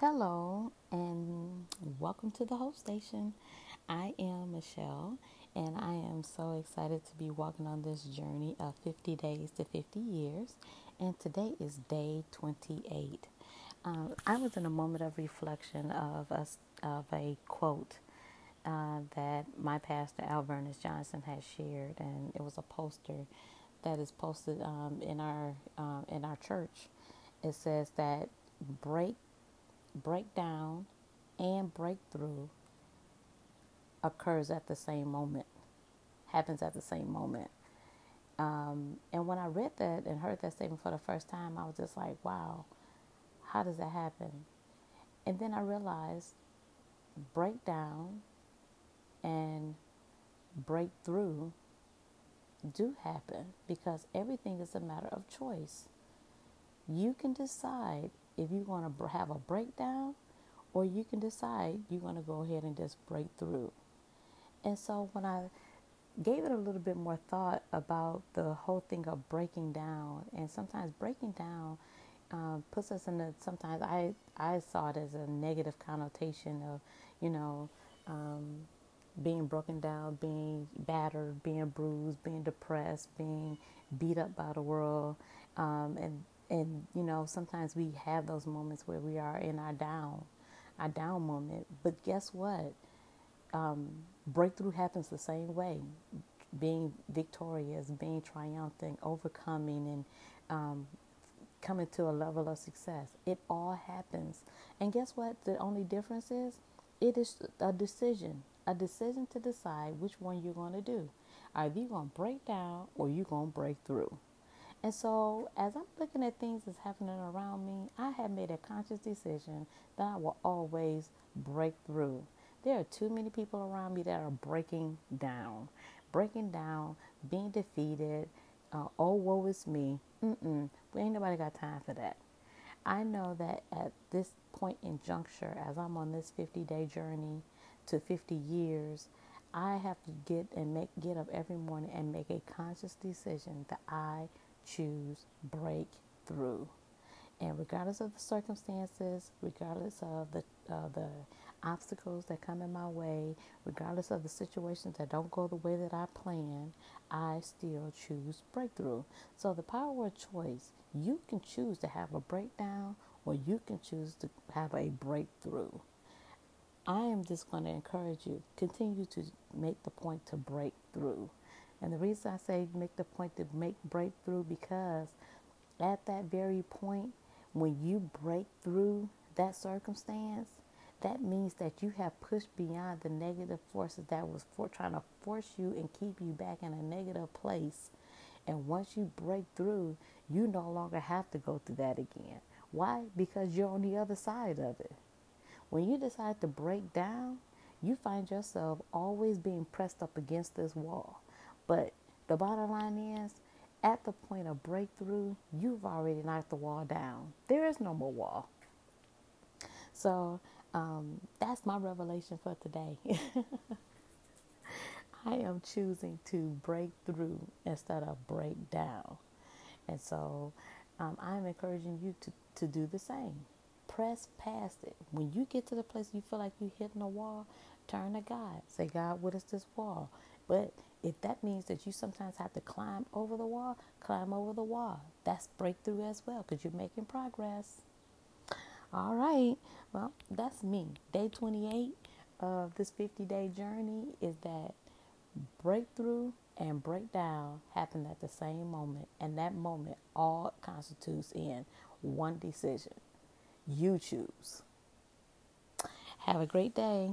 Hello, and welcome to the Hope Station. I am Michelle, and I am so excited to be walking on this journey of 50 days to 50 years. And today is day 28. Um, I was in a moment of reflection of a, of a quote uh, that my pastor Alvernis Johnson has shared, and it was a poster that is posted um, in our um, in our church. It says that break breakdown and breakthrough occurs at the same moment, happens at the same moment. Um, and when I read that and heard that statement for the first time, I was just like, wow, how does that happen? And then I realized breakdown and breakthrough do happen because everything is a matter of choice. You can decide if you want to have a breakdown, or you can decide you're going to go ahead and just break through. And so when I gave it a little bit more thought about the whole thing of breaking down, and sometimes breaking down um, puts us in a sometimes I I saw it as a negative connotation of you know um, being broken down, being battered, being bruised, being depressed, being beat up by the world, um, and and you know sometimes we have those moments where we are in our down our down moment. But guess what? Um, breakthrough happens the same way. Being victorious being triumphant overcoming and um, coming to a level of success. It all happens. And guess what? The only difference is it is a decision a decision to decide which one you're going to do. Are you're going to break down or you're going to break through and so, as I'm looking at things that's happening around me, I have made a conscious decision that I will always break through. There are too many people around me that are breaking down, breaking down, being defeated. Uh, oh, woe is me. Mm-mm. Ain't nobody got time for that. I know that at this point in juncture, as I'm on this 50 day journey to 50 years, I have to get and make get up every morning and make a conscious decision that I choose breakthrough. And regardless of the circumstances, regardless of the uh, the obstacles that come in my way, regardless of the situations that don't go the way that I plan, I still choose breakthrough. So the power of choice, you can choose to have a breakdown or you can choose to have a breakthrough. I am just going to encourage you, continue to make the point to break through. And the reason I say make the point to make breakthrough because at that very point, when you break through that circumstance, that means that you have pushed beyond the negative forces that was for trying to force you and keep you back in a negative place. And once you break through, you no longer have to go through that again. Why? Because you're on the other side of it. When you decide to break down, you find yourself always being pressed up against this wall. But the bottom line is, at the point of breakthrough, you've already knocked the wall down. There is no more wall. So um, that's my revelation for today. I am choosing to break through instead of break down. And so um, I'm encouraging you to, to do the same. Press past it. When you get to the place you feel like you're hitting a wall, turn to God. Say, God, what is this wall? But if that means that you sometimes have to climb over the wall, climb over the wall. That's breakthrough as well because you're making progress. All right. Well, that's me. Day 28 of this 50 day journey is that breakthrough and breakdown happen at the same moment. And that moment all constitutes in one decision. You choose. Have a great day.